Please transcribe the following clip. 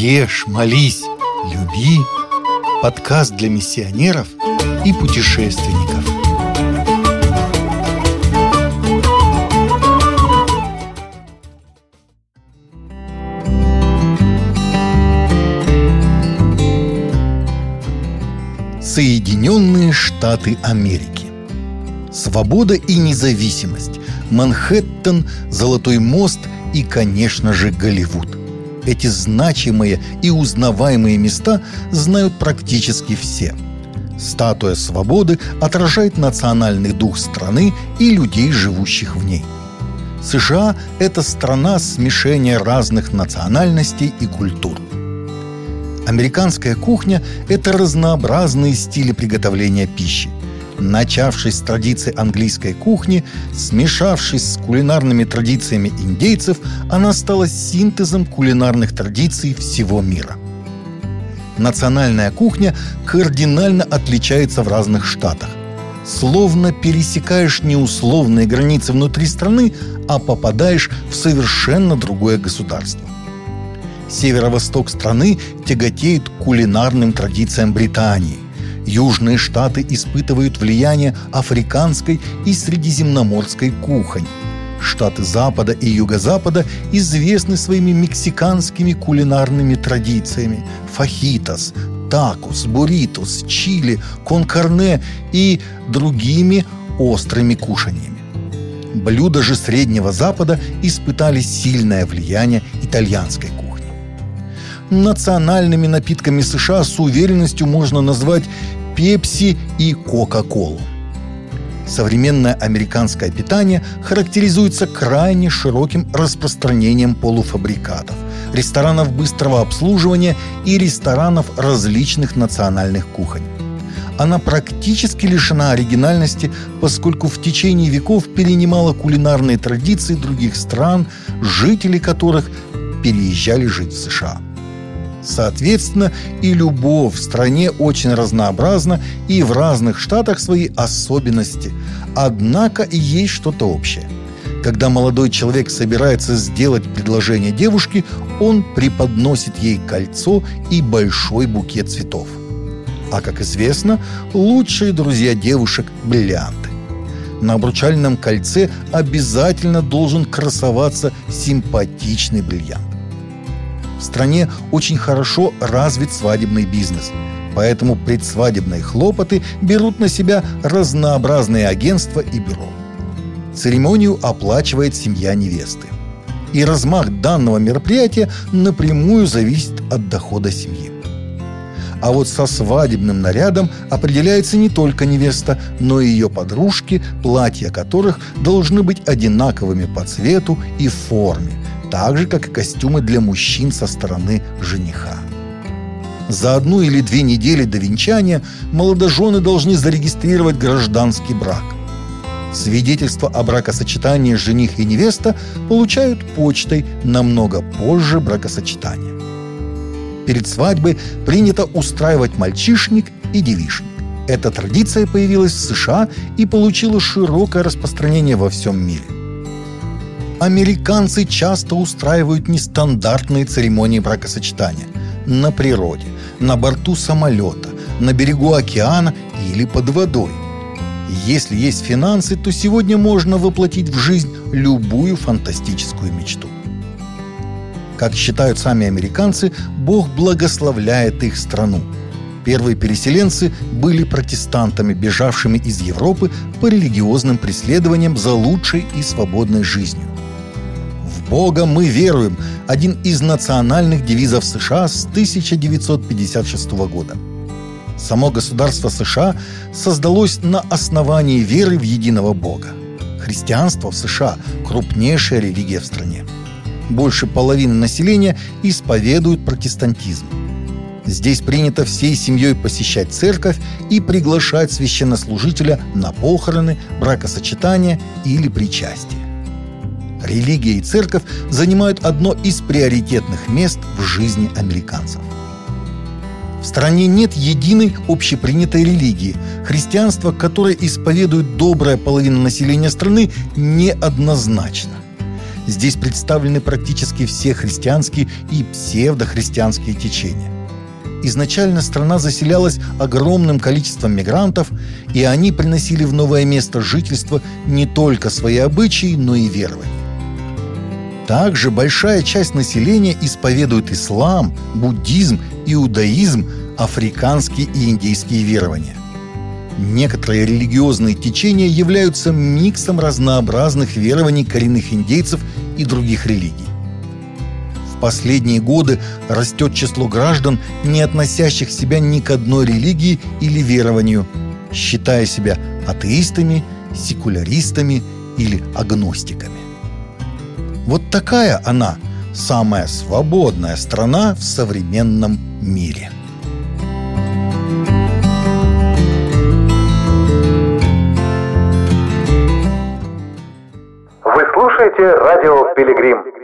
Ешь, молись, люби. Подкаст для миссионеров и путешественников. Соединенные Штаты Америки. Свобода и независимость. Манхэттен, Золотой мост и, конечно же, Голливуд. Эти значимые и узнаваемые места знают практически все. Статуя свободы отражает национальный дух страны и людей, живущих в ней. США – это страна смешения разных национальностей и культур. Американская кухня – это разнообразные стили приготовления пищи – начавшись с традиций английской кухни, смешавшись с кулинарными традициями индейцев, она стала синтезом кулинарных традиций всего мира. Национальная кухня кардинально отличается в разных штатах. Словно пересекаешь не условные границы внутри страны, а попадаешь в совершенно другое государство. Северо-восток страны тяготеет кулинарным традициям Британии Южные Штаты испытывают влияние африканской и средиземноморской кухонь. Штаты Запада и Юго-Запада известны своими мексиканскими кулинарными традициями – фахитос, такос, буритос, чили, конкарне и другими острыми кушаньями. Блюда же Среднего Запада испытали сильное влияние итальянской кухни. Национальными напитками США с уверенностью можно назвать Пепси и Кока-Колу. Современное американское питание характеризуется крайне широким распространением полуфабрикатов, ресторанов быстрого обслуживания и ресторанов различных национальных кухонь. Она практически лишена оригинальности, поскольку в течение веков перенимала кулинарные традиции других стран, жители которых переезжали жить в США – Соответственно, и любовь в стране очень разнообразна, и в разных штатах свои особенности. Однако и есть что-то общее. Когда молодой человек собирается сделать предложение девушке, он преподносит ей кольцо и большой букет цветов. А как известно, лучшие друзья девушек – бриллианты. На обручальном кольце обязательно должен красоваться симпатичный бриллиант. В стране очень хорошо развит свадебный бизнес. Поэтому предсвадебные хлопоты берут на себя разнообразные агентства и бюро. Церемонию оплачивает семья невесты. И размах данного мероприятия напрямую зависит от дохода семьи. А вот со свадебным нарядом определяется не только невеста, но и ее подружки, платья которых должны быть одинаковыми по цвету и форме, так же, как и костюмы для мужчин со стороны жениха. За одну или две недели до венчания молодожены должны зарегистрировать гражданский брак. Свидетельство о бракосочетании жених и невеста получают почтой намного позже бракосочетания. Перед свадьбой принято устраивать мальчишник и девишник. Эта традиция появилась в США и получила широкое распространение во всем мире. Американцы часто устраивают нестандартные церемонии бракосочетания на природе, на борту самолета, на берегу океана или под водой. Если есть финансы, то сегодня можно воплотить в жизнь любую фантастическую мечту. Как считают сами американцы, Бог благословляет их страну. Первые переселенцы были протестантами, бежавшими из Европы по религиозным преследованиям за лучшей и свободной жизнью. Бога мы веруем» – один из национальных девизов США с 1956 года. Само государство США создалось на основании веры в единого Бога. Христианство в США – крупнейшая религия в стране. Больше половины населения исповедуют протестантизм. Здесь принято всей семьей посещать церковь и приглашать священнослужителя на похороны, бракосочетания или причастие. Религия и церковь занимают одно из приоритетных мест в жизни американцев. В стране нет единой общепринятой религии. Христианство, которое исповедует добрая половина населения страны, неоднозначно. Здесь представлены практически все христианские и псевдохристианские течения. Изначально страна заселялась огромным количеством мигрантов, и они приносили в новое место жительства не только свои обычаи, но и верования. Также большая часть населения исповедует ислам, буддизм, иудаизм, африканские и индейские верования. Некоторые религиозные течения являются миксом разнообразных верований коренных индейцев и других религий. В последние годы растет число граждан, не относящих себя ни к одной религии или верованию, считая себя атеистами, секуляристами или агностиками. Вот такая она, самая свободная страна в современном мире. Вы слушаете радио «Пилигрим».